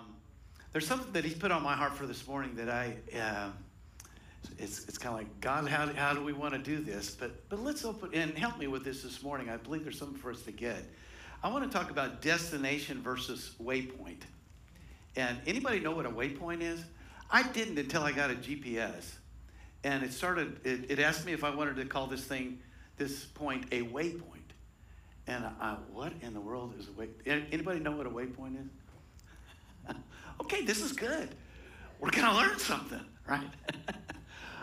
Um, there's something that He's put on my heart for this morning that I. Uh, it's, it's kind of like God, how, how do we want to do this? But but let's open and help me with this this morning. I believe there's something for us to get. I want to talk about destination versus waypoint. And anybody know what a waypoint is? I didn't until I got a GPS, and it started. It, it asked me if I wanted to call this thing, this point, a waypoint. And I, what in the world is a way? Anybody know what a waypoint is? okay, this is good. We're gonna learn something, right?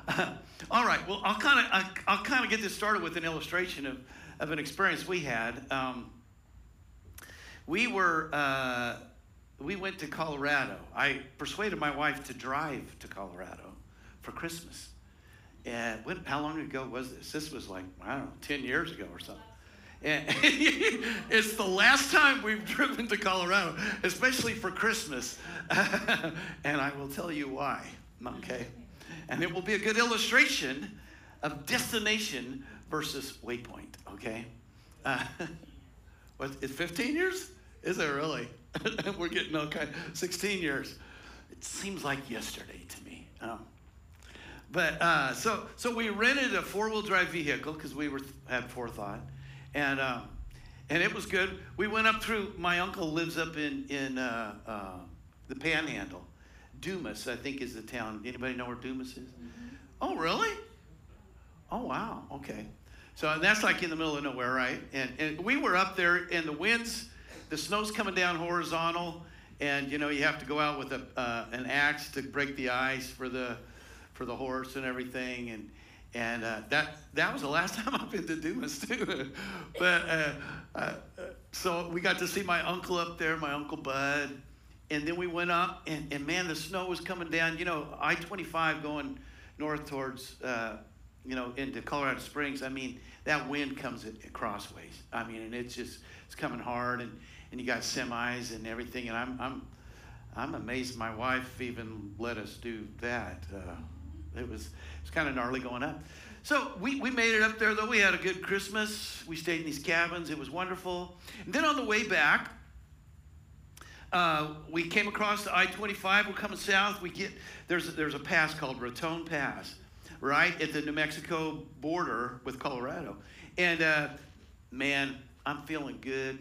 all right. Well, I'll kind of I'll kind of get this started with an illustration of, of an experience we had. Um, we were uh, we went to Colorado. I persuaded my wife to drive to Colorado for Christmas. And when, how long ago was this? This was like I don't know, ten years ago or something. It's the last time we've driven to Colorado, especially for Christmas. and I will tell you why. Okay and it will be a good illustration of destination versus waypoint, okay? Uh, what, is 15 years? Is it really? We're getting kind 16 years. It seems like yesterday to me. Um, but uh, so so we rented a four-wheel drive vehicle because we were had forethought, and um, and it was good. We went up through. My uncle lives up in in uh, uh the Panhandle, Dumas, I think, is the town. Anybody know where Dumas is? Mm-hmm. Oh, really? Oh, wow. Okay. So that's like in the middle of nowhere, right? And, and we were up there, and the winds, the snow's coming down horizontal, and you know you have to go out with a, uh, an axe to break the ice for the for the horse and everything, and and uh, that that was the last time I've been to Dumas too. but uh, uh, so we got to see my uncle up there, my uncle Bud, and then we went up, and, and man, the snow was coming down. You know, I 25 going north towards, uh, you know, into Colorado Springs. I mean, that wind comes at, at crossways. I mean, and it's just, it's coming hard, and, and you got semis and everything. And I'm, I'm, I'm amazed my wife even let us do that. Uh, it was, it's kind of gnarly going up. So we, we made it up there, though. We had a good Christmas. We stayed in these cabins. It was wonderful. And then on the way back, uh, we came across the I-25. We're coming south. We get there's a, there's a pass called Raton Pass, right at the New Mexico border with Colorado. And uh, man, I'm feeling good.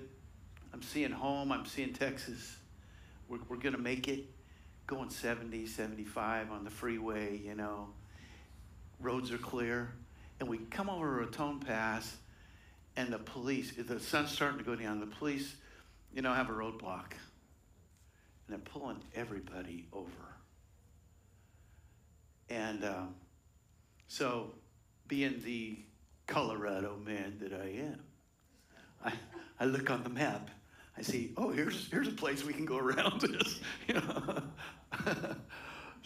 I'm seeing home. I'm seeing Texas. We're, we're gonna make it. Going 70, 75 on the freeway. You know, roads are clear, and we come over a Raton Pass, and the police. The sun's starting to go down. The police, you know, have a roadblock and they're pulling everybody over. And um, so, being the Colorado man that I am, I, I look on the map. I see, oh, here's, here's a place we can go around this. You know?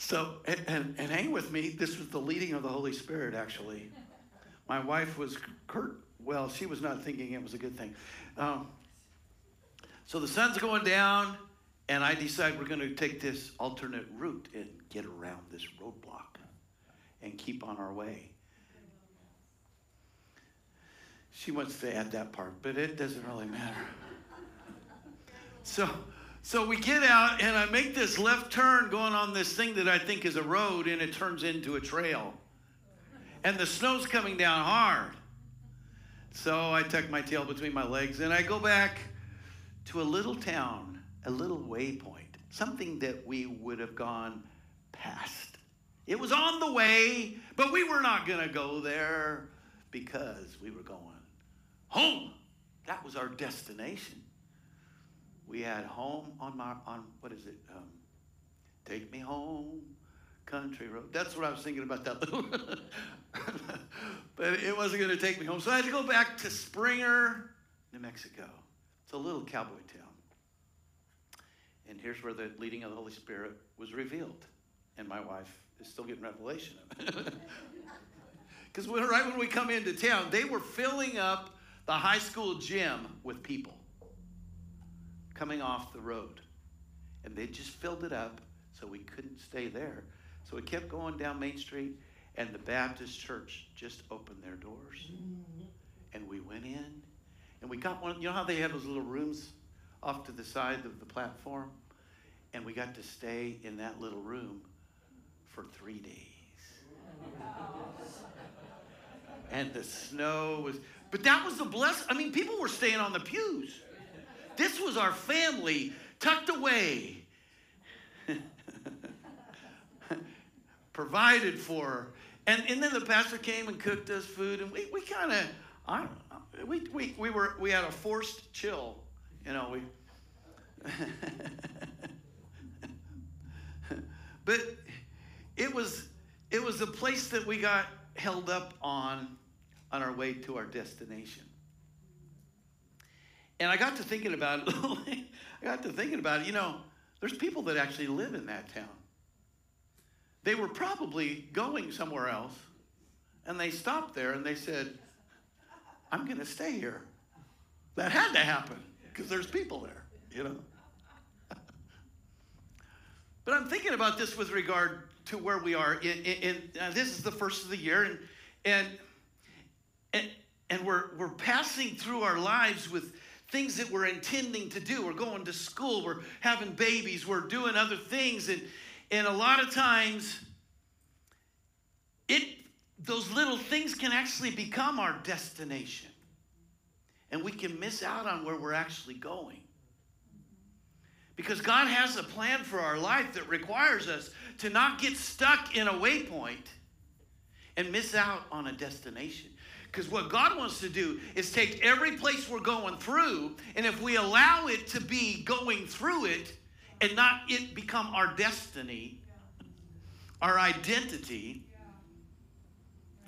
so, and, and, and hang with me, this was the leading of the Holy Spirit, actually. My wife was Kurt, well, she was not thinking it was a good thing. Um, so the sun's going down and I decide we're going to take this alternate route and get around this roadblock and keep on our way. She wants to add that part, but it doesn't really matter. So, so we get out, and I make this left turn going on this thing that I think is a road, and it turns into a trail. And the snow's coming down hard. So I tuck my tail between my legs, and I go back to a little town a little waypoint, something that we would have gone past. It was on the way, but we were not going to go there because we were going home. That was our destination. We had home on my on what is it? Um, take me home, country road. That's what I was thinking about that little. but it wasn't going to take me home, so I had to go back to Springer, New Mexico. It's a little cowboy town. And here's where the leading of the Holy Spirit was revealed. And my wife is still getting revelation of it. Because right when we come into town, they were filling up the high school gym with people coming off the road. And they just filled it up so we couldn't stay there. So we kept going down Main Street, and the Baptist church just opened their doors. And we went in, and we got one. You know how they have those little rooms off to the side of the platform? And we got to stay in that little room for three days. and the snow was, but that was the bless. I mean, people were staying on the pews. This was our family tucked away, provided for. And, and then the pastor came and cooked us food, and we, we kind of, I don't know, we, we, we, were, we had a forced chill. You know, we. but it was it was a place that we got held up on on our way to our destination. And I got to thinking about it. I got to thinking about it. You know, there's people that actually live in that town. They were probably going somewhere else, and they stopped there and they said, I'm going to stay here. That had to happen because there's people there, you know. but I'm thinking about this with regard to where we are. In, in, in uh, this is the first of the year, and and and and we're we're passing through our lives with things that we're intending to do. We're going to school, we're having babies, we're doing other things, and and a lot of times it those little things can actually become our destination. And we can miss out on where we're actually going. Because God has a plan for our life that requires us to not get stuck in a waypoint and miss out on a destination. Because what God wants to do is take every place we're going through, and if we allow it to be going through it and not it become our destiny, our identity,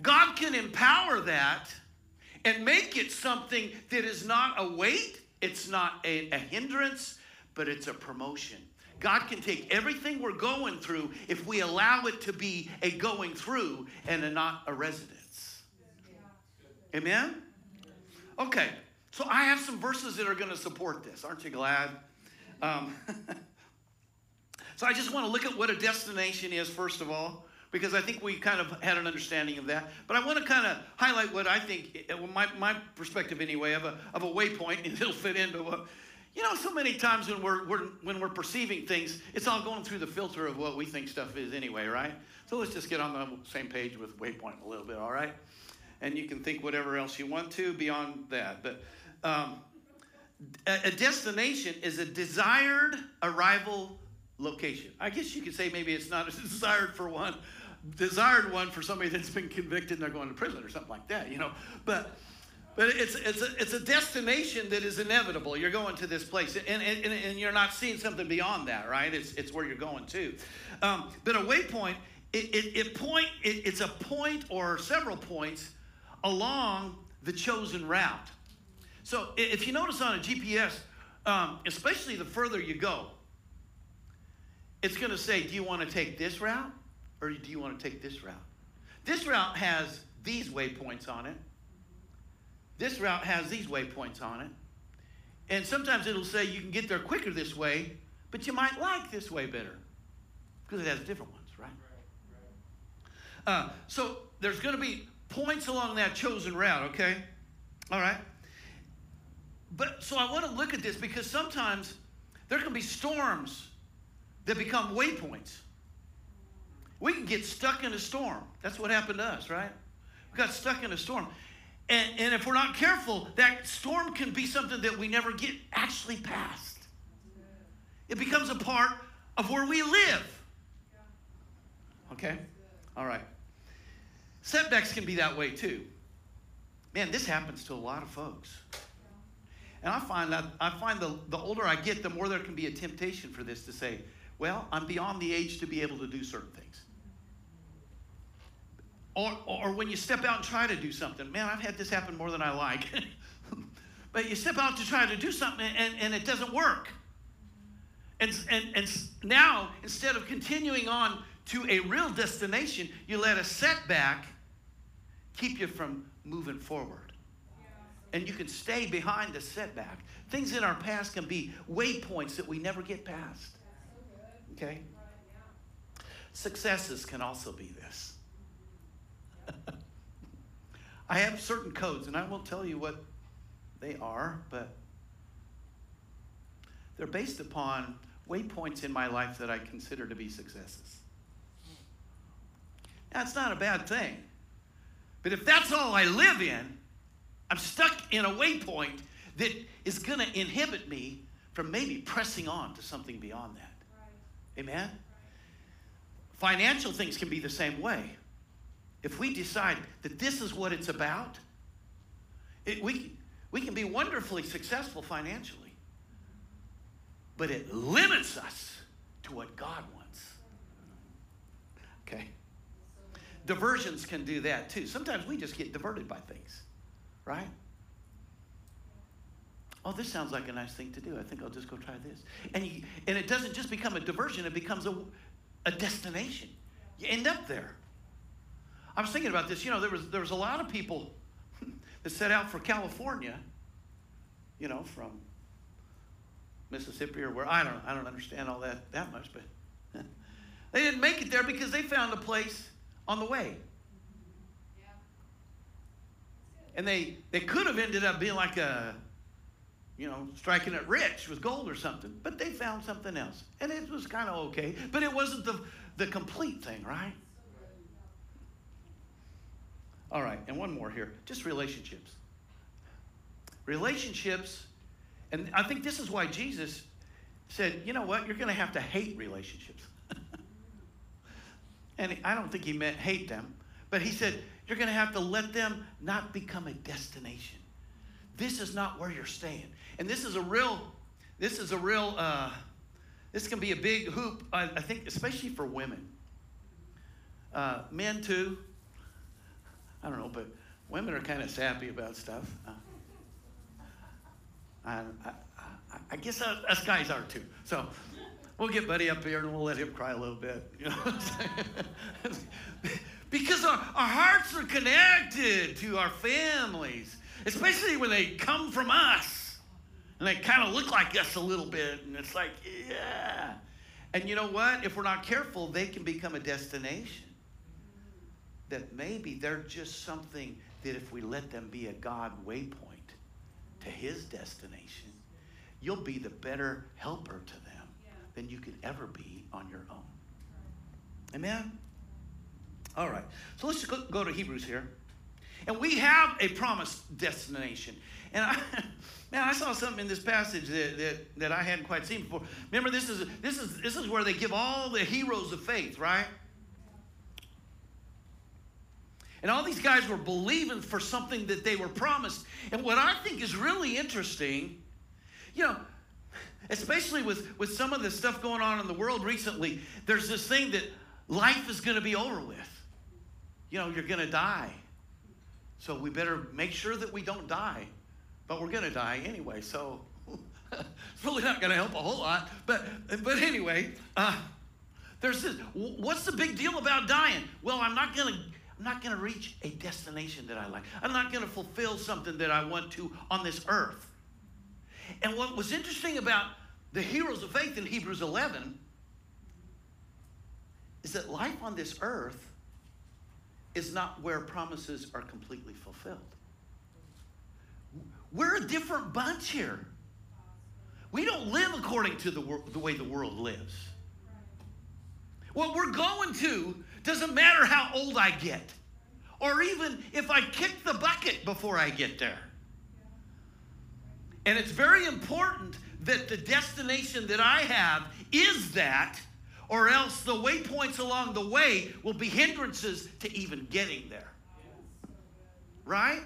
God can empower that and make it something that is not a weight, it's not a, a hindrance, but it's a promotion. God can take everything we're going through if we allow it to be a going through and a, not a residence. Amen? Okay, so I have some verses that are going to support this. Aren't you glad? Um, so I just want to look at what a destination is, first of all, because I think we kind of had an understanding of that. But I want to kind of highlight what I think, uh, my, my perspective anyway, of a, of a waypoint, and it'll fit into what. You know, so many times when we're, we're, when we're perceiving things, it's all going through the filter of what we think stuff is anyway, right? So let's just get on the same page with waypoint a little bit, all right? And you can think whatever else you want to beyond that. But um, a, destination is a desired arrival location. I guess you could say maybe it's not desired for one, desired one for somebody that's been convicted and they're going to prison or something like that, you know. But but it's it's a, it's a destination that is inevitable. You're going to this place, and, and, and you're not seeing something beyond that, right? It's it's where you're going to. Um, but a waypoint, it, it, it point it, it's a point or several points along the chosen route. So if you notice on a GPS, um, especially the further you go, it's going to say, do you want to take this route or do you want to take this route? This route has these waypoints on it. This route has these waypoints on it. And sometimes it'll say you can get there quicker this way, but you might like this way better because it has different ones, right? Uh, so there's going to be points along that chosen route, okay? All right? But so I want to look at this because sometimes there can be storms that become waypoints. We can get stuck in a storm. That's what happened to us, right? We got stuck in a storm. And, and if we're not careful, that storm can be something that we never get actually past. It becomes a part of where we live. Okay? All right. Setbacks can be that way too. Man, this happens to a lot of folks. And I find that I find the, the older I get, the more there can be a temptation for this to say, well, I'm beyond the age to be able to do certain things. Or, or when you step out and try to do something, man, I've had this happen more than I like. but you step out to try to do something and, and it doesn't work. And, and, and now, instead of continuing on to a real destination, you let a setback keep you from moving forward. And you can stay behind the setback. Things in our past can be waypoints that we never get past. Okay? Successes can also be this. I have certain codes, and I won't tell you what they are, but they're based upon waypoints in my life that I consider to be successes. That's not a bad thing. But if that's all I live in, I'm stuck in a waypoint that is going to inhibit me from maybe pressing on to something beyond that. Right. Amen? Right. Financial things can be the same way. If we decide that this is what it's about, it, we, we can be wonderfully successful financially, but it limits us to what God wants. Okay? Diversions can do that too. Sometimes we just get diverted by things, right? Oh, this sounds like a nice thing to do. I think I'll just go try this. And, you, and it doesn't just become a diversion, it becomes a, a destination. You end up there. I was thinking about this. You know, there was, there was a lot of people that set out for California, you know, from Mississippi or where I don't I don't understand all that that much, but they didn't make it there because they found a place on the way. And they they could have ended up being like a you know, striking it rich with gold or something, but they found something else. And it was kind of okay, but it wasn't the the complete thing, right? All right, and one more here just relationships. Relationships, and I think this is why Jesus said, you know what, you're going to have to hate relationships. and I don't think he meant hate them, but he said, you're going to have to let them not become a destination. This is not where you're staying. And this is a real, this is a real, uh, this can be a big hoop, I, I think, especially for women. Uh, men, too. I don't know, but women are kind of sappy about stuff. Uh, I, I, I, guess us guys are too. So we'll get Buddy up here and we'll let him cry a little bit. You know what I'm saying? because our, our hearts are connected to our families, especially when they come from us and they kind of look like us a little bit. And it's like, yeah. And you know what? If we're not careful, they can become a destination that maybe they're just something that if we let them be a God waypoint to his destination, you'll be the better helper to them than you could ever be on your own. Amen? All right. So let's go, to Hebrews here. And we have a promised destination. And I, man, I saw something in this passage that, that, that I hadn't quite seen before. Remember, this is, this, is, this is where they give all the heroes of faith, right? And all these guys were believing for something that they were promised. And what I think is really interesting, you know, especially with, with some of the stuff going on in the world recently, there's this thing that life is going to be over with. You know, you're going to die. So we better make sure that we don't die. But we're going to die anyway. So it's really not going to help a whole lot. But, but anyway, uh, there's this. What's the big deal about dying? Well, I'm not going to I'm not going to reach a destination that I like. I'm not going to fulfill something that I want to on this earth. And what was interesting about the heroes of faith in Hebrews 11 is that life on this earth is not where promises are completely fulfilled. We're a different bunch here. We don't live according to the, wor- the way the world lives. What we're going to doesn't matter how old I get, or even if I kick the bucket before I get there. And it's very important that the destination that I have is that, or else the waypoints along the way will be hindrances to even getting there. Right?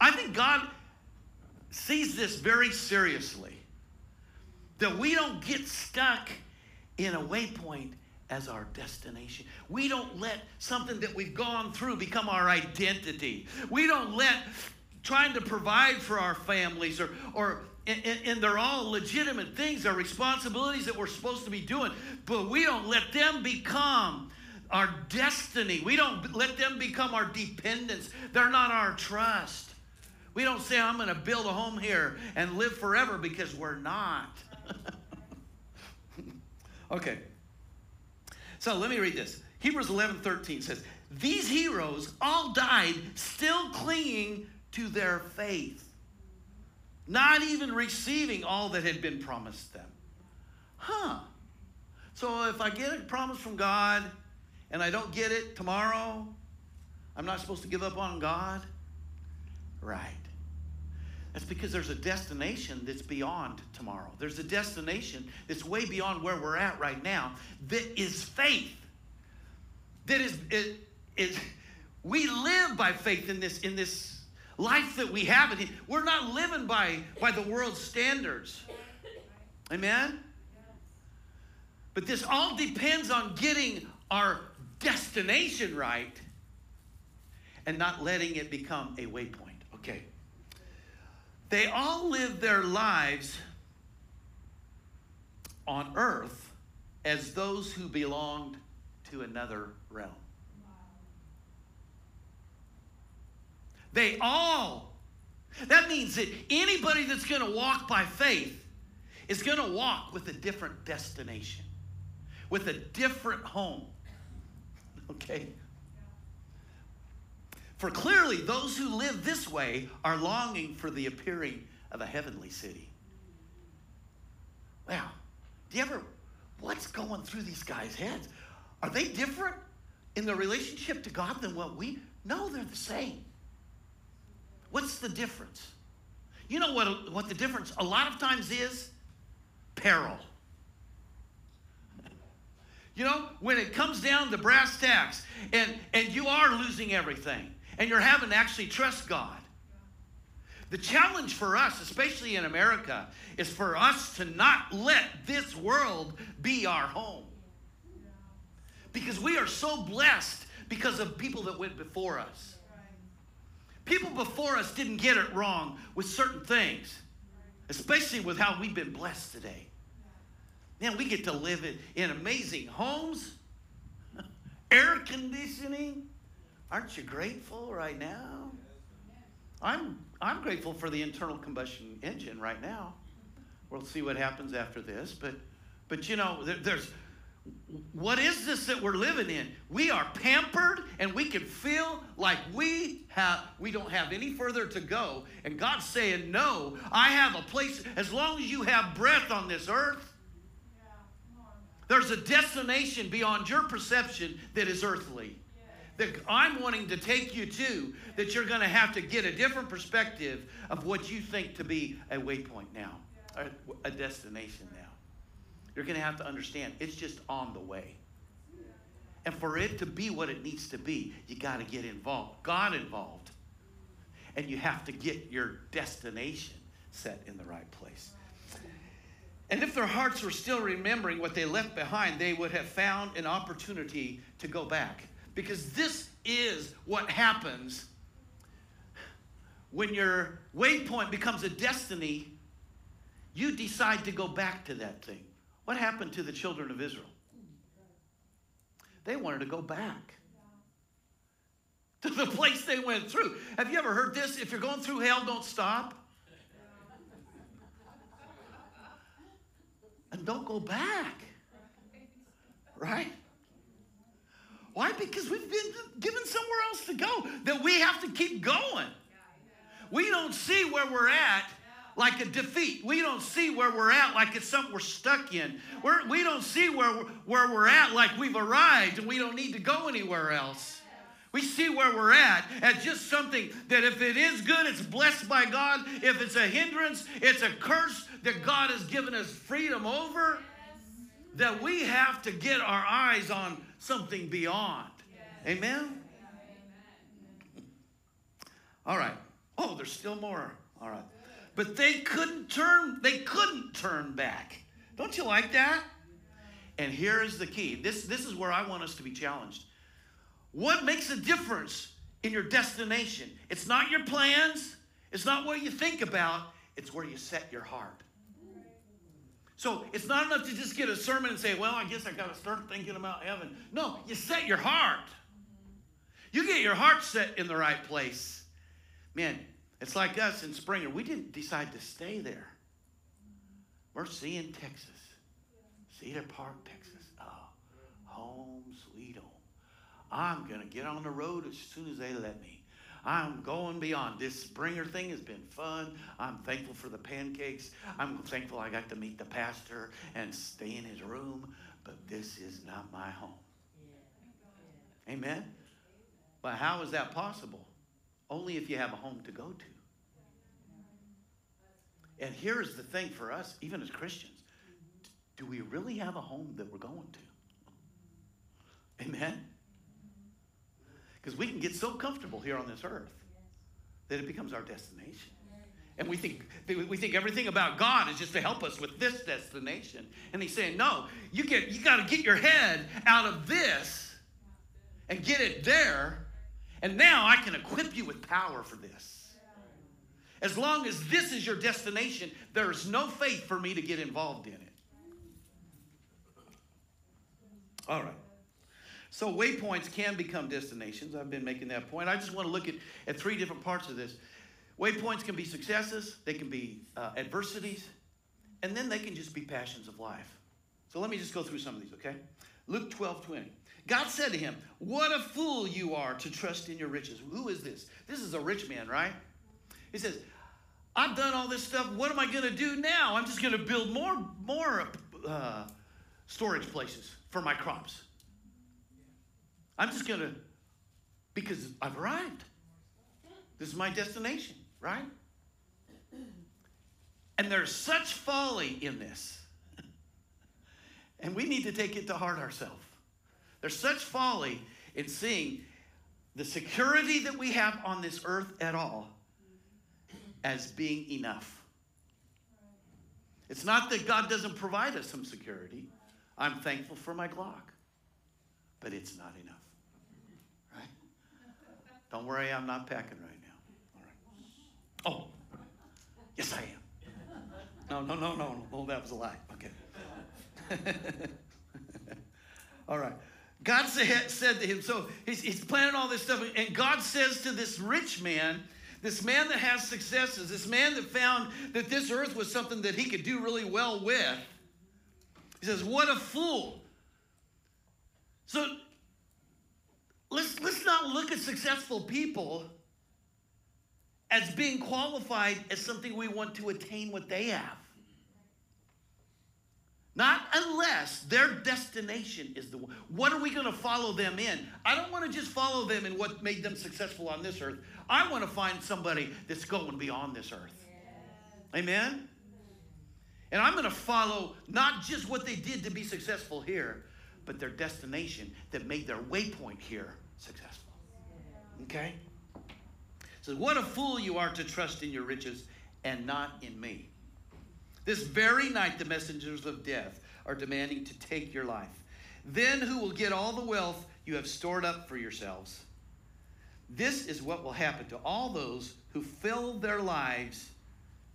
I think God sees this very seriously. That we don't get stuck in a waypoint as our destination. We don't let something that we've gone through become our identity. We don't let trying to provide for our families or, or and, and they're all legitimate things, they're responsibilities that we're supposed to be doing, but we don't let them become our destiny. We don't let them become our dependence. They're not our trust. We don't say, I'm going to build a home here and live forever because we're not. okay. So let me read this. Hebrews 11 13 says, These heroes all died still clinging to their faith. not even receiving all that had been promised them. Huh. So if I get a promise from God and I don't get it tomorrow, I'm not supposed to give up on God? Right. That's because there's a destination that's beyond tomorrow. There's a destination that's way beyond where we're at right now that is faith. That is, it, it, we live by faith in this, in this life that we have. We're not living by, by the world's standards. Amen? But this all depends on getting our destination right and not letting it become a waypoint. Okay. They all lived their lives on earth as those who belonged to another realm. They all. That means that anybody that's going to walk by faith is going to walk with a different destination, with a different home. Okay? For clearly, those who live this way are longing for the appearing of a heavenly city. Wow. Do you ever, what's going through these guys' heads? Are they different in their relationship to God than what we? No, they're the same. What's the difference? You know what, what the difference a lot of times is? Peril. You know, when it comes down to brass tacks and, and you are losing everything and you're having to actually trust God. The challenge for us, especially in America, is for us to not let this world be our home. Because we are so blessed because of people that went before us. People before us didn't get it wrong with certain things, especially with how we've been blessed today. Man, we get to live in, in amazing homes, air conditioning. Aren't you grateful right now? I'm, I'm grateful for the internal combustion engine right now. We'll see what happens after this. But, but you know, there, there's what is this that we're living in? We are pampered and we can feel like we have we don't have any further to go. And God's saying, "No, I have a place as long as you have breath on this earth. There's a destination beyond your perception that is earthly. That I'm wanting to take you to that you're going to have to get a different perspective of what you think to be a waypoint now, a destination now. You're going to have to understand it's just on the way. And for it to be what it needs to be, you got to get involved, God involved. And you have to get your destination set in the right place. And if their hearts were still remembering what they left behind, they would have found an opportunity to go back. Because this is what happens when your waypoint becomes a destiny, you decide to go back to that thing. What happened to the children of Israel? They wanted to go back to the place they went through. Have you ever heard this? If you're going through hell, don't stop. And don't go back. Right? Why? Because we've been given somewhere else to go, that we have to keep going. We don't see where we're at like a defeat. We don't see where we're at like it's something we're stuck in. We're, we don't see where, where we're at like we've arrived and we don't need to go anywhere else. We see where we're at as just something that if it is good, it's blessed by God. If it's a hindrance, it's a curse that God has given us freedom over. That we have to get our eyes on something beyond. Amen? All right. Oh, there's still more. All right. But they couldn't turn, they couldn't turn back. Don't you like that? And here is the key. This, this is where I want us to be challenged. What makes a difference in your destination? It's not your plans, it's not what you think about, it's where you set your heart. So it's not enough to just get a sermon and say, well, I guess I got to start thinking about heaven. No, you set your heart. You get your heart set in the right place. Man, it's like us in Springer. We didn't decide to stay there. We're seeing Texas, Cedar Park, Texas. Oh, home sweet home. I'm going to get on the road as soon as they let me. I'm going beyond. This Springer thing has been fun. I'm thankful for the pancakes. I'm thankful I got to meet the pastor and stay in his room, but this is not my home. Amen? But how is that possible? Only if you have a home to go to. And here's the thing for us, even as Christians do we really have a home that we're going to? Amen? Because we can get so comfortable here on this earth that it becomes our destination. And we think, we think everything about God is just to help us with this destination. And he's saying, no, you, get, you got to get your head out of this and get it there. And now I can equip you with power for this. As long as this is your destination, there is no faith for me to get involved in it. All right. So waypoints can become destinations. I've been making that point. I just want to look at, at three different parts of this. Waypoints can be successes, they can be uh, adversities, and then they can just be passions of life. So let me just go through some of these, okay? Luke 12, 20. God said to him, What a fool you are to trust in your riches. Who is this? This is a rich man, right? He says, I've done all this stuff. What am I going to do now? I'm just going to build more, more uh, storage places for my crops. I'm just going to, because I've arrived. This is my destination, right? And there's such folly in this. and we need to take it to heart ourselves. There's such folly in seeing the security that we have on this earth at all as being enough. It's not that God doesn't provide us some security. I'm thankful for my Glock, but it's not enough. Right? Don't worry, I'm not packing right now. All right. Oh, yes, I am. No, no, no, no, no. that was a lie. Okay. all right. God said, said to him, so he's, he's planning all this stuff, and God says to this rich man, this man that has successes, this man that found that this earth was something that he could do really well with. He says, What a fool. So let's, let's not look at successful people as being qualified as something we want to attain what they have. Not unless their destination is the one. What are we going to follow them in? I don't want to just follow them in what made them successful on this earth. I want to find somebody that's going beyond this earth. Amen? And I'm going to follow not just what they did to be successful here, but their destination that made their waypoint here successful. Okay? So, what a fool you are to trust in your riches and not in me. This very night, the messengers of death are demanding to take your life. Then who will get all the wealth you have stored up for yourselves? This is what will happen to all those who fill their lives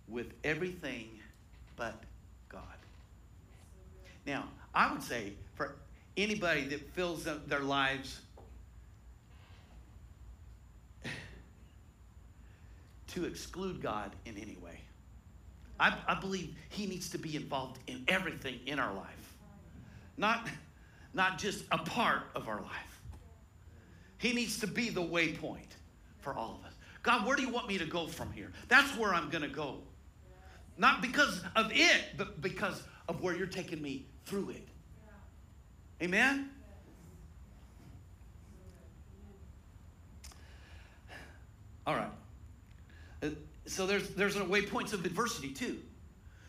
with everything but God. Now, I would say for anybody that fills their lives to exclude God in any way. I, I believe He needs to be involved in everything in our life, not, not just a part of our life. He needs to be the waypoint for all of us. God, where do you want me to go from here? That's where I'm going to go. Not because of it, but because of where you're taking me through it. Amen? All right. Uh, So there's there's waypoints of adversity too.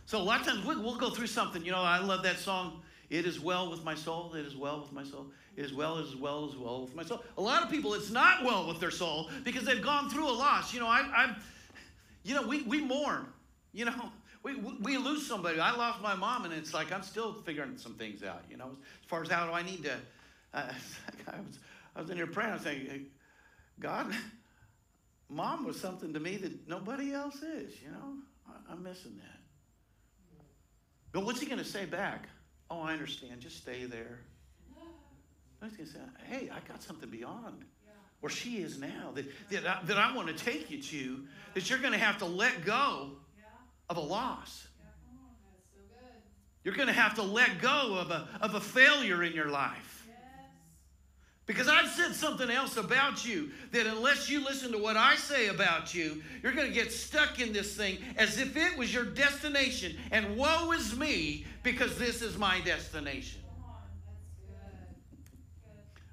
So a lot of times we'll, we'll go through something. You know, I love that song. It is well with my soul. It is well with my soul. It is well as well as well with my soul. A lot of people, it's not well with their soul because they've gone through a loss. You know, I, I'm, you know, we, we mourn. You know, we, we lose somebody. I lost my mom, and it's like I'm still figuring some things out. You know, as far as how do I need to. Uh, I was I was in here praying. I was saying, God, mom was something to me that nobody else is, you know? I, am missing that. But what's he going to say back? Oh, I understand. Just stay there. He's going to say, hey, I got something beyond where she is now that, that, I, that I want to take you to, that you're going to have to let go of a loss. You're going to have to let go of a, of a failure in your life. Because I've said something else about you that unless you listen to what I say about you, you're going to get stuck in this thing as if it was your destination. And woe is me because this is my destination.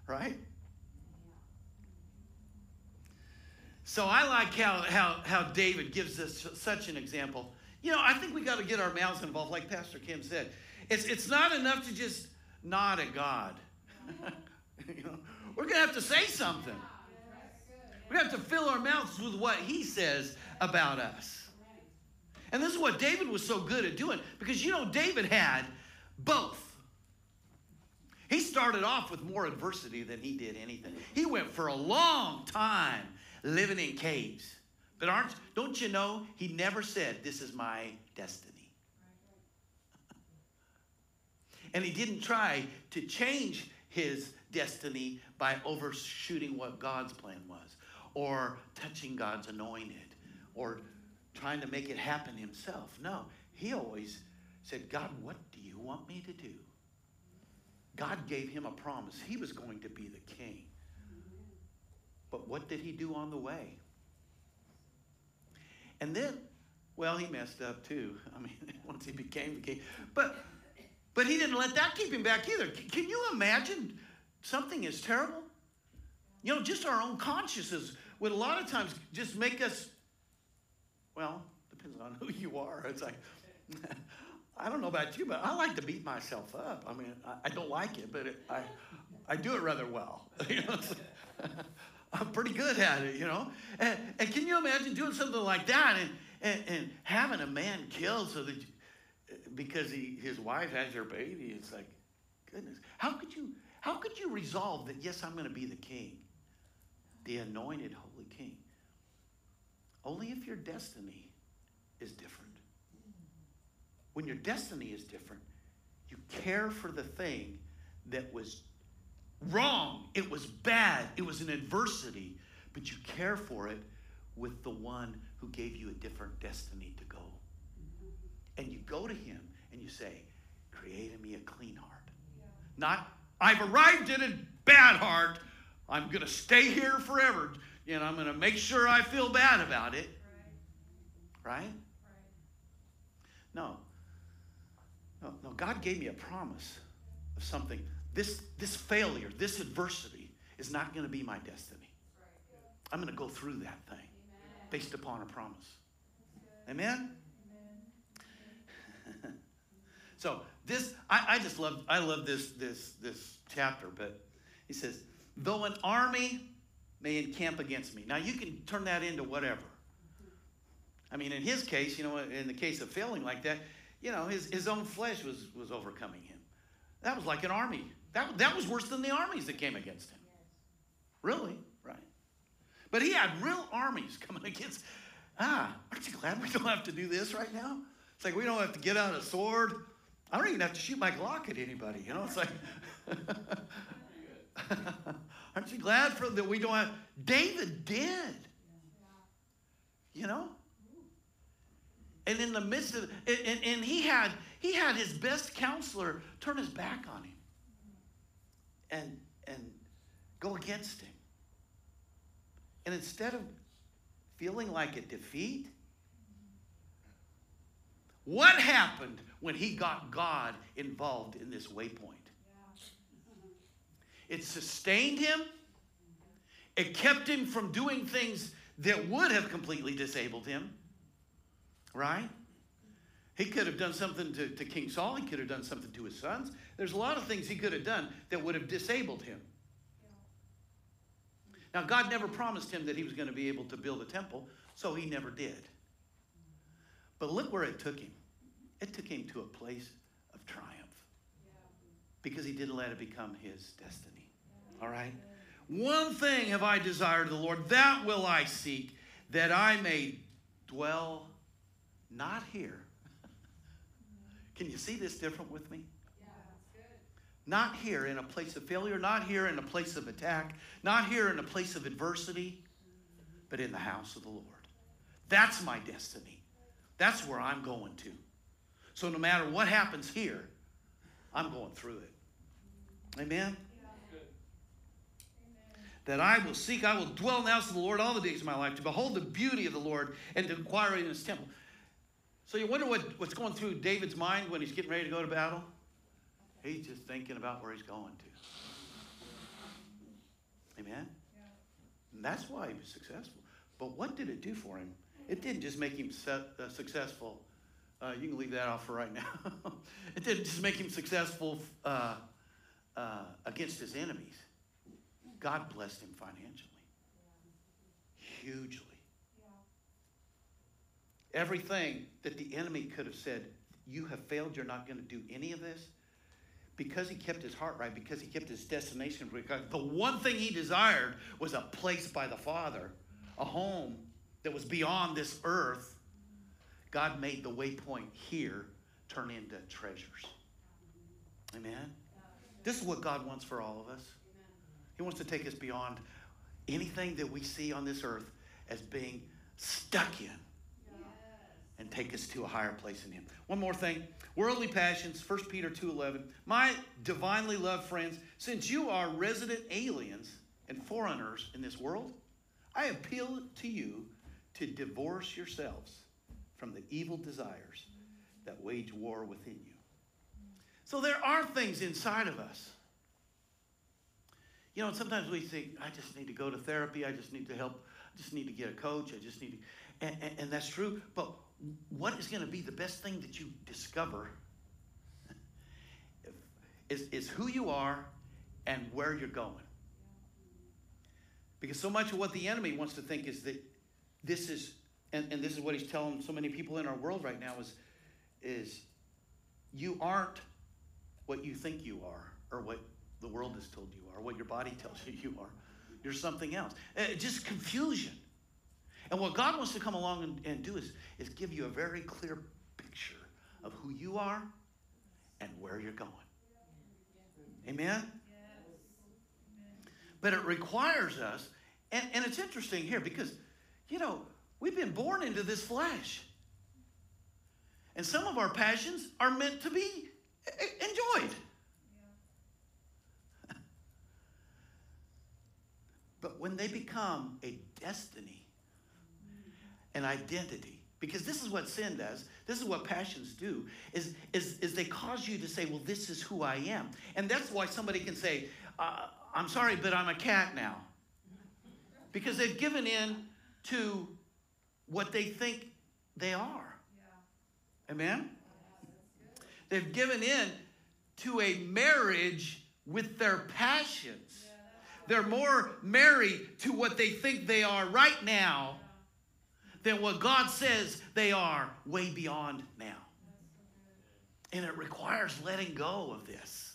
Right? So I like how, how, how David gives us such an example. You know, I think we got to get our mouths involved, like Pastor Kim said. It's, it's not enough to just nod at God. you know, we're going to have to say something. We have to fill our mouths with what he says about us. And this is what David was so good at doing because you know, David had both. He started off with more adversity than he did anything. He went for a long time living in caves. But aren't don't you know he never said this is my destiny. and he didn't try to change his destiny by overshooting what God's plan was, or touching God's anointed, or trying to make it happen himself. No, he always said, God, what do you want me to do? God gave him a promise. He was going to be the king. But what did he do on the way? And then, well, he messed up too. I mean, once he became the king. But but he didn't let that keep him back either. Can you imagine something is terrible? You know, just our own consciences would a lot of times just make us, well, depends on who you are. It's like, I don't know about you, but I like to beat myself up. I mean, I, I don't like it, but it, I, I do it rather well. you know, I'm pretty good at it, you know. And, and can you imagine doing something like that and, and, and having a man killed so that you, because he, his wife has her baby. It's like, goodness, how could you, how could you resolve that? Yes, I'm going to be the king, the anointed holy king. Only if your destiny is different. When your destiny is different, you care for the thing that was wrong. It was bad. It was an adversity, but you care for it with the one who gave you a different destiny to go. And you go to him and you say, Create in me a clean heart. Yeah. Not, I've arrived at a bad heart. I'm going to stay here forever. And I'm going to make sure I feel bad about it. Right? right? No. No, no, God gave me a promise of something. This, this failure, this adversity is not going to be my destiny. I'm going to go through that thing Amen. based upon a promise. Amen? So this, I, I just love, I love this, this, this chapter, but he says, though an army may encamp against me. Now you can turn that into whatever. I mean, in his case, you know, in the case of failing like that, you know, his, his own flesh was, was overcoming him. That was like an army. That, that was worse than the armies that came against him. Really, right? But he had real armies coming against. Ah, aren't you glad we don't have to do this right now? It's like we don't have to get out a sword I don't even have to shoot my Glock at anybody. You know, it's like, aren't you glad for that we don't have? David did. You know. And in the midst of, and, and he had he had his best counselor turn his back on him, and and go against him. And instead of feeling like a defeat, what happened when he got God involved in this waypoint? It sustained him. It kept him from doing things that would have completely disabled him. Right? He could have done something to, to King Saul. He could have done something to his sons. There's a lot of things he could have done that would have disabled him. Now, God never promised him that he was going to be able to build a temple, so he never did. But look where it took him. It took him to a place of triumph because he didn't let it become his destiny. All right? One thing have I desired the Lord, that will I seek, that I may dwell not here. Can you see this different with me? Not here in a place of failure, not here in a place of attack, not here in a place of adversity, but in the house of the Lord. That's my destiny. That's where I'm going to. So no matter what happens here, I'm going through it. Amen? that I will seek, I will dwell in the house of the Lord all the days of my life, to behold the beauty of the Lord and to inquire in his temple. So you wonder what, what's going through David's mind when he's getting ready to go to battle? He's just thinking about where he's going to. Amen? And that's why he was successful. But what did it do for him? It didn't just make him uh, successful. Uh, you can leave that off for right now. it didn't just make him successful uh, uh, against his enemies. God blessed him financially, hugely. Everything that the enemy could have said, You have failed, you're not going to do any of this. Because he kept his heart right, because he kept his destination, because the one thing he desired was a place by the Father, a home that was beyond this earth. God made the waypoint here turn into treasures. Amen? This is what God wants for all of us. He wants to take us beyond anything that we see on this earth as being stuck in and take us to a higher place in him. One more thing. Worldly passions, 1 Peter 2:11. My divinely loved friends, since you are resident aliens and foreigners in this world, I appeal to you to divorce yourselves from the evil desires that wage war within you. So there are things inside of us you know, sometimes we think, I just need to go to therapy. I just need to help. I just need to get a coach. I just need to. And, and, and that's true. But what is going to be the best thing that you discover is, is who you are and where you're going. Because so much of what the enemy wants to think is that this is, and, and this is what he's telling so many people in our world right now is, is you aren't what you think you are or what the world has told you are, what your body tells you you are. You're something else. Uh, just confusion. And what God wants to come along and, and do is, is give you a very clear picture of who you are and where you're going. Amen? But it requires us, and, and it's interesting here because, you know, we've been born into this flesh. And some of our passions are meant to be enjoyed. But when they become a destiny, an identity, because this is what sin does, this is what passions do, is, is, is they cause you to say, well, this is who I am. And that's why somebody can say, uh, I'm sorry, but I'm a cat now. Because they've given in to what they think they are. Yeah. Amen? They've given in to a marriage with their passions. They're more married to what they think they are right now than what God says they are way beyond now. And it requires letting go of this.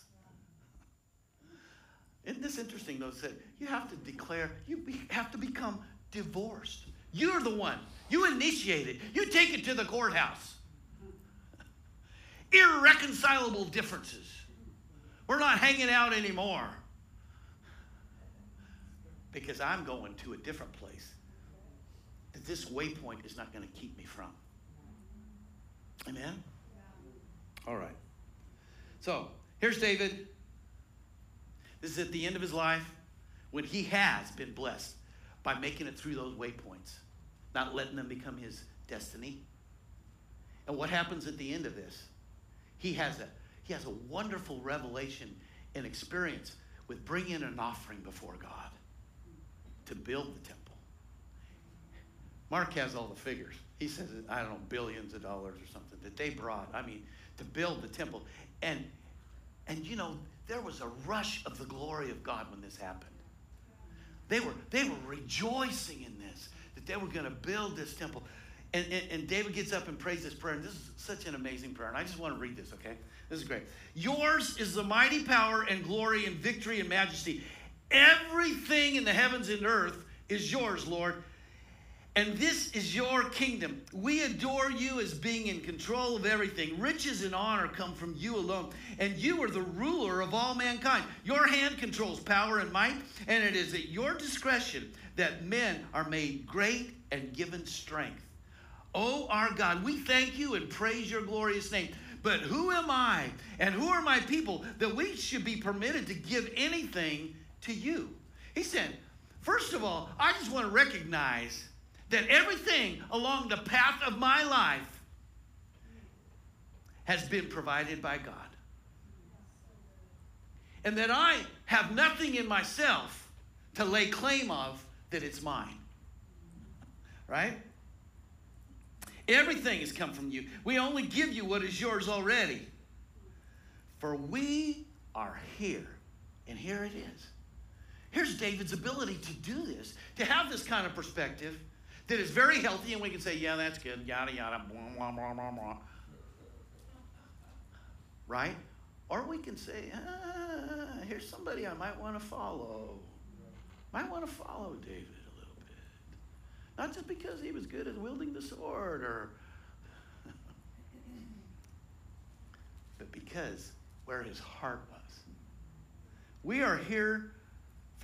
Isn't this interesting, though? That you have to declare, you have to become divorced. You're the one. You initiate it. You take it to the courthouse. Irreconcilable differences. We're not hanging out anymore because I'm going to a different place that this waypoint is not going to keep me from. Amen? All right. So here's David. This is at the end of his life when he has been blessed by making it through those waypoints, not letting them become his destiny. And what happens at the end of this? He has a he has a wonderful revelation and experience with bringing an offering before God to build the temple. Mark has all the figures. He says, I don't know, billions of dollars or something that they brought. I mean, to build the temple. And and you know, there was a rush of the glory of God when this happened. They were they were rejoicing in this, they were going to build this temple. And, and, and, David gets up and prays this prayer, and this is such an amazing prayer. And I just want to read this, okay? This is great. Yours is the mighty power and glory and victory and majesty. Everything in the heavens and earth is yours, Lord. And this is your kingdom. We adore you as being in control of everything. Riches and honor come from you alone. And you are the ruler of all mankind. Your hand controls power and might, and it is at your discretion that men are made great and given strength. Oh, our God, we thank you and praise your glorious name. But who am I and who are my people that we should be permitted to give anything to you. He said, First of all, I just want to recognize that everything along the path of my life has been provided by God. And that I have nothing in myself to lay claim of that it's mine. Right? Everything has come from you. We only give you what is yours already. For we are here. And here it is. Here's David's ability to do this, to have this kind of perspective that is very healthy, and we can say, yeah, that's good, yada, yada, blah, blah, blah, blah, Right? Or we can say, ah, here's somebody I might want to follow. Might want to follow David a little bit. Not just because he was good at wielding the sword or but because where his heart was. We are here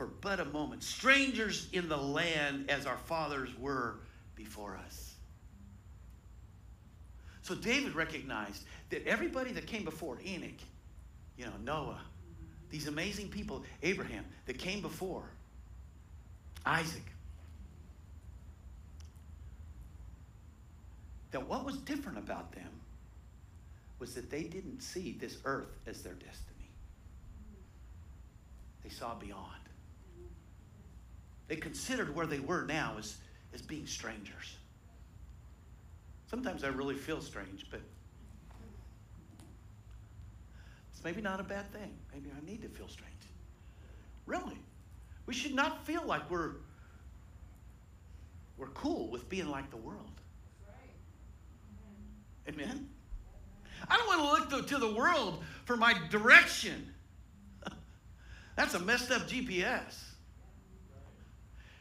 for but a moment, strangers in the land as our fathers were before us. So David recognized that everybody that came before Enoch, you know, Noah, these amazing people, Abraham, that came before, Isaac, that what was different about them was that they didn't see this earth as their destiny. They saw beyond. They considered where they were now as, as being strangers. Sometimes I really feel strange, but it's maybe not a bad thing. Maybe I need to feel strange. Really. We should not feel like we're we're cool with being like the world. Amen. I don't want to look to, to the world for my direction. That's a messed up GPS.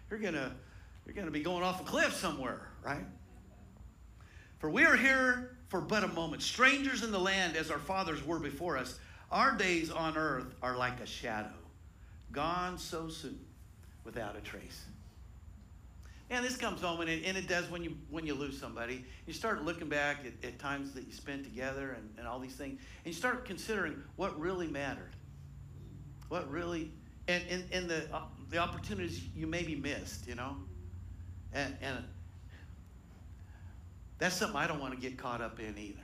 You're gonna you're gonna be going off a cliff somewhere, right? For we are here for but a moment, strangers in the land as our fathers were before us. Our days on earth are like a shadow, gone so soon, without a trace. And this comes home, and it, and it does when you when you lose somebody. You start looking back at, at times that you spent together and, and all these things, and you start considering what really mattered. What really, and, and, and the, uh, the opportunities you maybe missed, you know? And, and that's something I don't want to get caught up in either.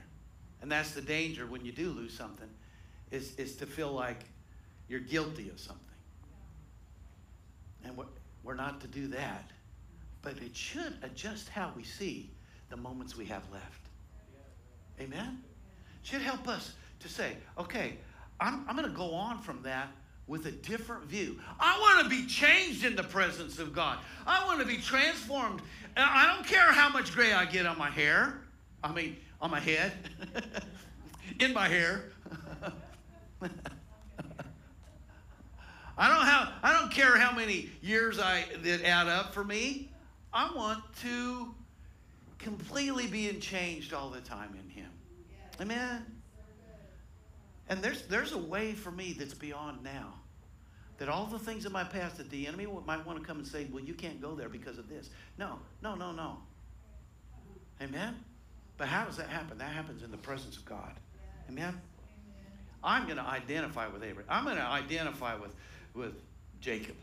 And that's the danger when you do lose something, is, is to feel like you're guilty of something. And we're, we're not to do that but it should adjust how we see the moments we have left. Amen? Should help us to say, okay, I'm, I'm going to go on from that with a different view. I want to be changed in the presence of God. I want to be transformed. I don't care how much gray I get on my hair. I mean, on my head, in my hair. I don't have, I don't care how many years I that add up for me. I want to completely being changed all the time in Him. Amen. And there's there's a way for me that's beyond now. That all the things in my past that the enemy might want to come and say, well, you can't go there because of this. No, no, no, no. Amen. But how does that happen? That happens in the presence of God. Amen. I'm going to identify with Abraham. I'm going to identify with, with Jacob.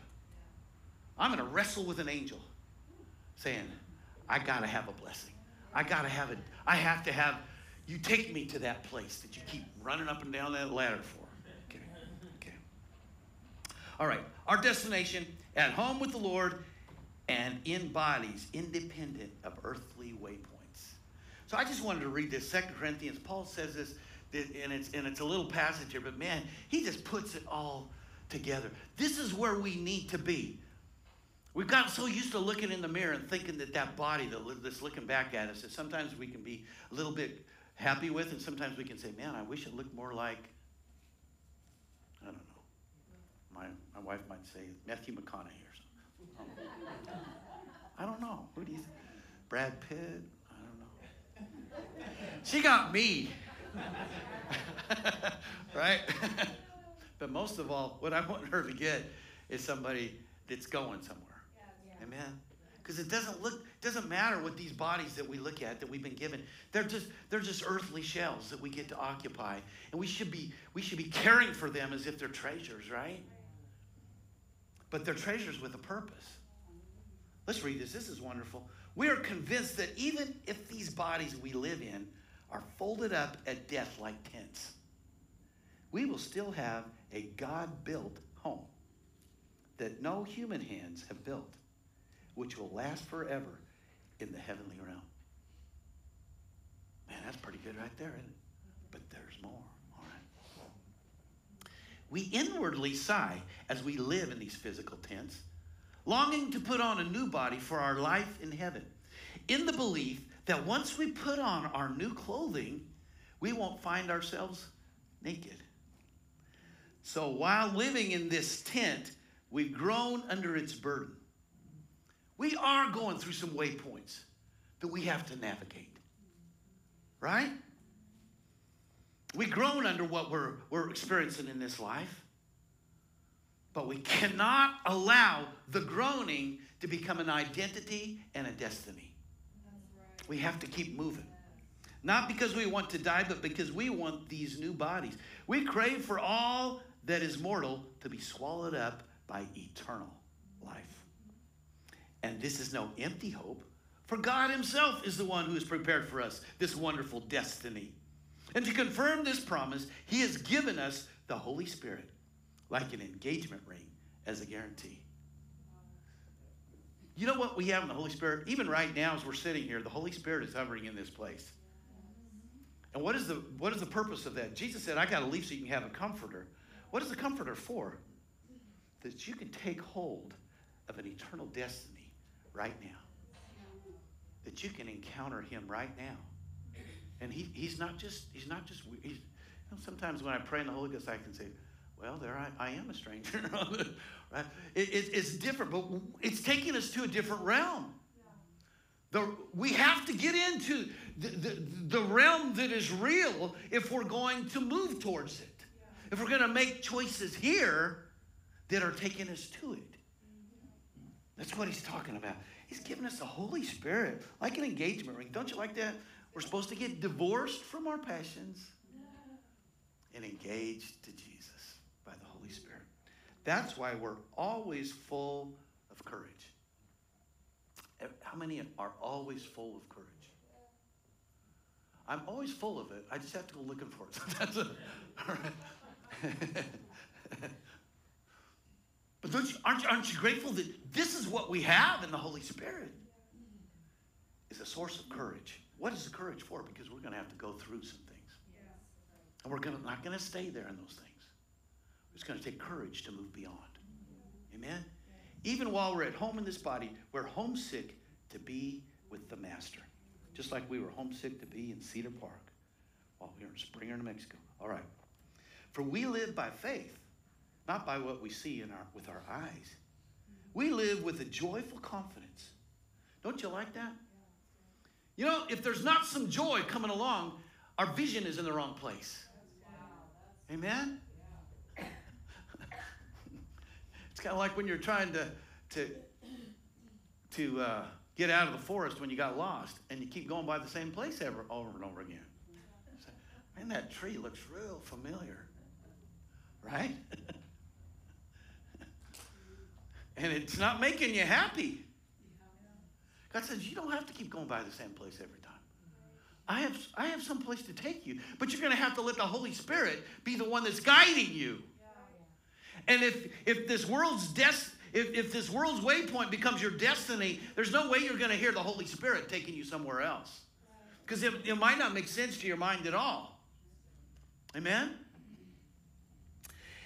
I'm going to wrestle with an angel saying, I got to have a blessing. I got to have it. I have to have, you take me to that place that you keep running up and down that ladder for. Okay. Okay. All right. Our destination at home with the Lord and in bodies independent of earthly waypoints. So I just wanted to read this. Second Corinthians, Paul says this, and it's, and it's a little passage here, but man, he just puts it all together. This is where we need to be. We've gotten so used to looking in the mirror and thinking that that body that's looking back at us, that sometimes we can be a little bit happy with, and sometimes we can say, man, I wish it looked more like, I don't know. My, my wife might say Matthew McConaughey or something. I don't know. Who do you think? Brad Pitt? I don't know. She got me. right? but most of all, what I want her to get is somebody that's going somewhere. Amen. Because it doesn't look, doesn't matter what these bodies that we look at that we've been given. They're just, they're just earthly shells that we get to occupy. And we should be, we should be caring for them as if they're treasures, right? But they're treasures with a purpose. Let's read this. This is wonderful. We are convinced that even if these bodies we live in are folded up at death like tents, we will still have a God built home that no human hands have built, which will last forever in the heavenly realm. Man, that's pretty good right there, isn't it? But there's more. All right. We inwardly sigh as we live in these physical tents longing to put on a new body for our life in heaven, in the belief that once we put on our new clothing, we won't find ourselves naked. So while living in this tent, we've grown under its burden. We are going through some waypoints that we have to navigate, right? We groan under what we're, we're experiencing in this life. But we cannot allow the groaning to become an identity and a destiny. Right. We have to keep moving. Not because we want to die, but because we want these new bodies. We crave for all that is mortal to be swallowed up by eternal life. And this is no empty hope, for God Himself is the one who has prepared for us this wonderful destiny. And to confirm this promise, He has given us the Holy Spirit like an engagement ring as a guarantee. You know what we have in the Holy Spirit? Even right now, as we're sitting here, the Holy Spirit is hovering in this place. And what is the what is the purpose of that? Jesus said, I got to leave so you can have a comforter. What is the comforter for? That you can take hold of an eternal destiny right now. That you can encounter him right now. And he, he's not just, he's not just, he's, you know, sometimes when I pray in the Holy Ghost, I can say, well, there I, I am a stranger. right? It, it, it's different, but it's taking us to a different realm. The, we have to get into the, the, the, realm that is real if we're going to move towards it. If we're going to make choices here that are taking us to it. That's what he's talking about. He's given us the Holy Spirit, like an engagement ring. Don't you like that? We're supposed to get divorced from our passions and engaged to Jesus. By the Holy Spirit. That's why we're always full of courage. Eh, how many are always full of courage? I'm always full of it. I just have to go looking for it. All right. but don't you, aren't, you, aren't you grateful that this is what we have in the Holy Spirit? Is a source of courage. What is the courage for? Because we're going to have to go through some things. And we're gonna, not going to stay there in those things. It's going to take courage to move beyond. Amen? Even while we're at home in this body, we're homesick to be with the Master. Just like we were homesick to be in Cedar Park while we were in Springer, New Mexico. All right. For we live by faith, not by what we see in our, with our eyes. We live with a joyful confidence. Don't you like that? You know, if there's not some joy coming along, our vision is in the wrong place. Amen? It's kind of like when you're trying to, to, to uh, get out of the forest when you got lost and you keep going by the same place ever, over and over again. Man, that tree looks real familiar, right? and it's not making you happy. God says you don't have to keep going by the same place every time. I have, I have some place to take you, but you're going to have to let the Holy Spirit be the one that's guiding you. And if if this world's des- if, if this world's waypoint becomes your destiny, there's no way you're going to hear the Holy Spirit taking you somewhere else. Because it, it might not make sense to your mind at all. Amen?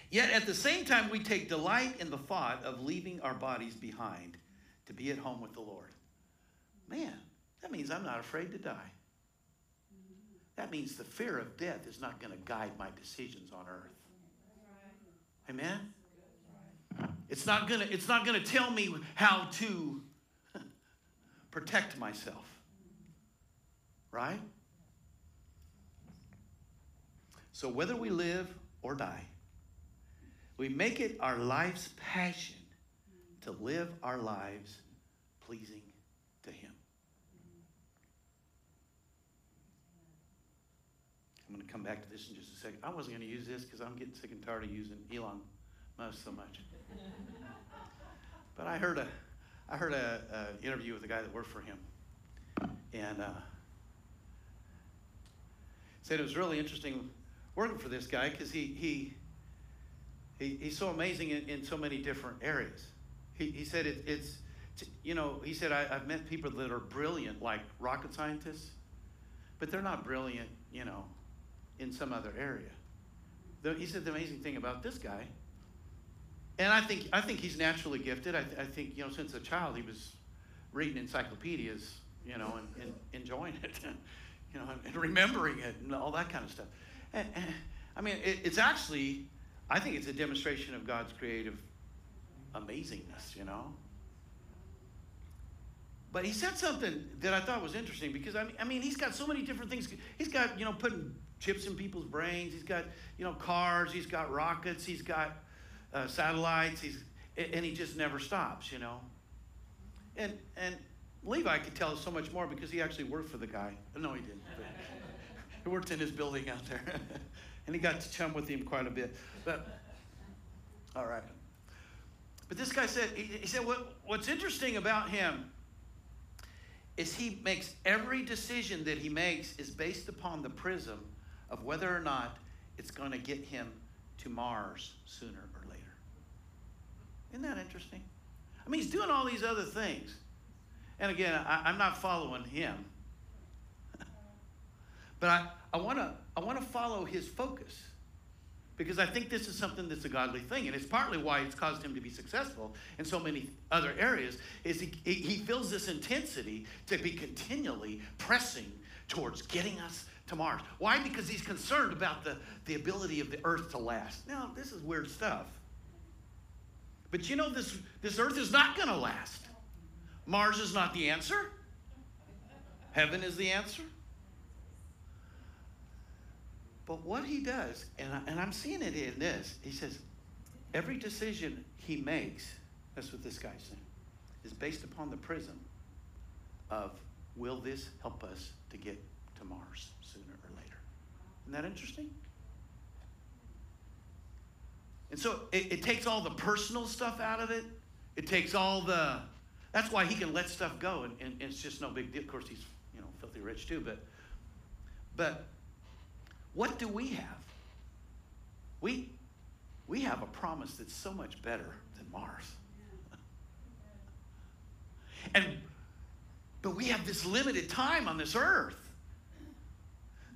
Yet at the same time, we take delight in the thought of leaving our bodies behind to be at home with the Lord. Man, that means I'm not afraid to die. That means the fear of death is not going to guide my decisions on earth. Amen? It's not gonna, it's not gonna tell me how to protect myself. Right? So whether we live or die, we make it our life's passion to live our lives pleasing to Him. I'm going to come back to this in just a second. I wasn't going to use this because I'm getting sick and tired of using Elon Musk so much. but I heard a, I heard a, a interview with a guy that worked for him, and uh, said it was really interesting working for this guy because he, he he he's so amazing in, in so many different areas. He, he said it, it's you know he said I, I've met people that are brilliant like rocket scientists, but they're not brilliant you know in some other area. The, he said the amazing thing about this guy and I think I think he's naturally gifted. I, th- I, think you know since a child he was reading encyclopedias, you know, and, and enjoying it, you know, and remembering it and all that kind of stuff. And, I mean, it, it's actually, I think it's a demonstration of God's creative amazingness, you know. But he said something that I thought was interesting because I mean, I mean, he's got so many different things. He's got you know putting chips in people's brains. He's got you know cars. He's got rockets. He's got uh, satellites. He's and he just never stops, you know. And and Levi could tell us so much more because he actually worked for the guy. No, he didn't. he worked in his building out there, and he got to chum with him quite a bit. But all right. But this guy said he, said what what's interesting about him is he makes every decision that he makes is based upon the prism of whether or not it's going to get him to Mars sooner or later. isn't that interesting? I mean, he's doing all these other things. And again, I, am not following him. But I, I want to I wanna follow his focus. Because I think this is something that's a godly thing. And it's partly why it's caused him to be successful in so many other areas, is he, he feels this intensity to be continually pressing towards getting us to Mars. Why? Because he's concerned about the, the ability of the earth to last. Now, this is weird stuff. But you know, this, this earth is not going to last. Mars is not the answer, heaven is the answer. But what he does, and, I, and I'm seeing it in this, he says, every decision he makes, that's what this guy's saying, is based upon the prism of will this help us to get to Mars sooner or later? Isn't that interesting? And so it, it takes all the personal stuff out of it. It takes all the, that's why he can let stuff go and, and, and it's just no big deal. Of course, he's, you know, filthy rich too, but, but what do we have? We, we have a promise that's so much better than Mars. and, but we have this limited time on this earth.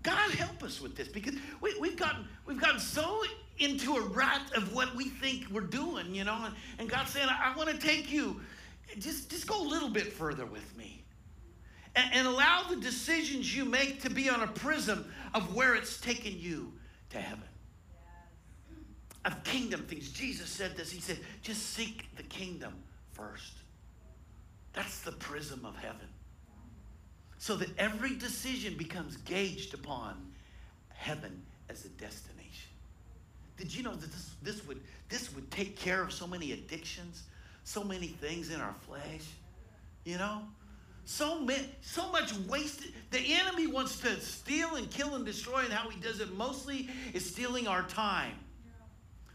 God help us with this because we, we've gotten we've gotten so into a rut of what we think we're doing, you know. And, and God's saying, I, I want to take you, just, just go a little bit further with me. And, and allow the decisions you make to be on a prism of where it's taken you to heaven. Of kingdom things. Jesus said this. He said, just seek the kingdom first. That's the prism of heaven. So that every decision becomes gauged upon heaven as a destination. Did you know that this, this, would, this would take care of so many addictions, so many things in our flesh? You know? So, many, so much wasted. The enemy wants to steal and kill and destroy, and how he does it mostly is stealing our time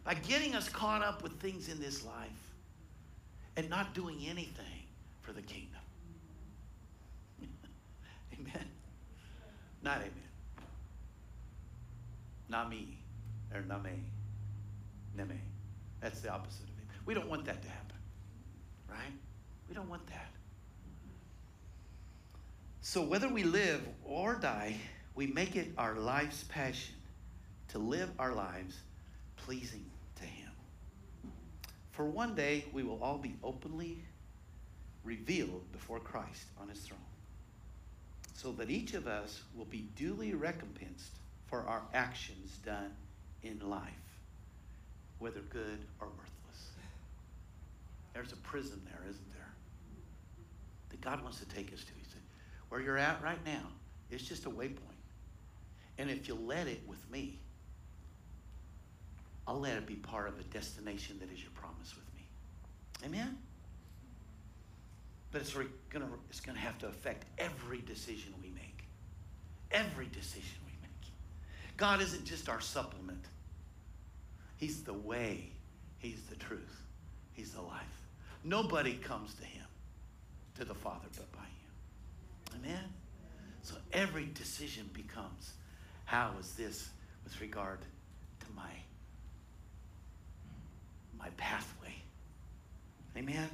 by getting us caught up with things in this life and not doing anything for the kingdom. amen. Not amen. Not me or not me. Neme. That's the opposite of it. We don't want that to happen, right? We don't want that. So whether we live or die, we make it our life's passion to live our lives pleasing to Him. For one day, we will all be openly revealed before Christ on His throne, so that each of us will be duly recompensed for our actions done in life whether good or worthless. There's a prison there, isn't there? That God wants to take us to. Where you're at right now, it's just a waypoint. And if you let it with me, I'll let it be part of a destination that is your promise with me. Amen? But it's going to it's to have to affect every decision we make. Every decision we make. God isn't just our supplement. He's the way, He's the truth, He's the life. Nobody comes to Him to the Father but by you. Amen? So every decision becomes how is this with regard to my my pathway. Amen?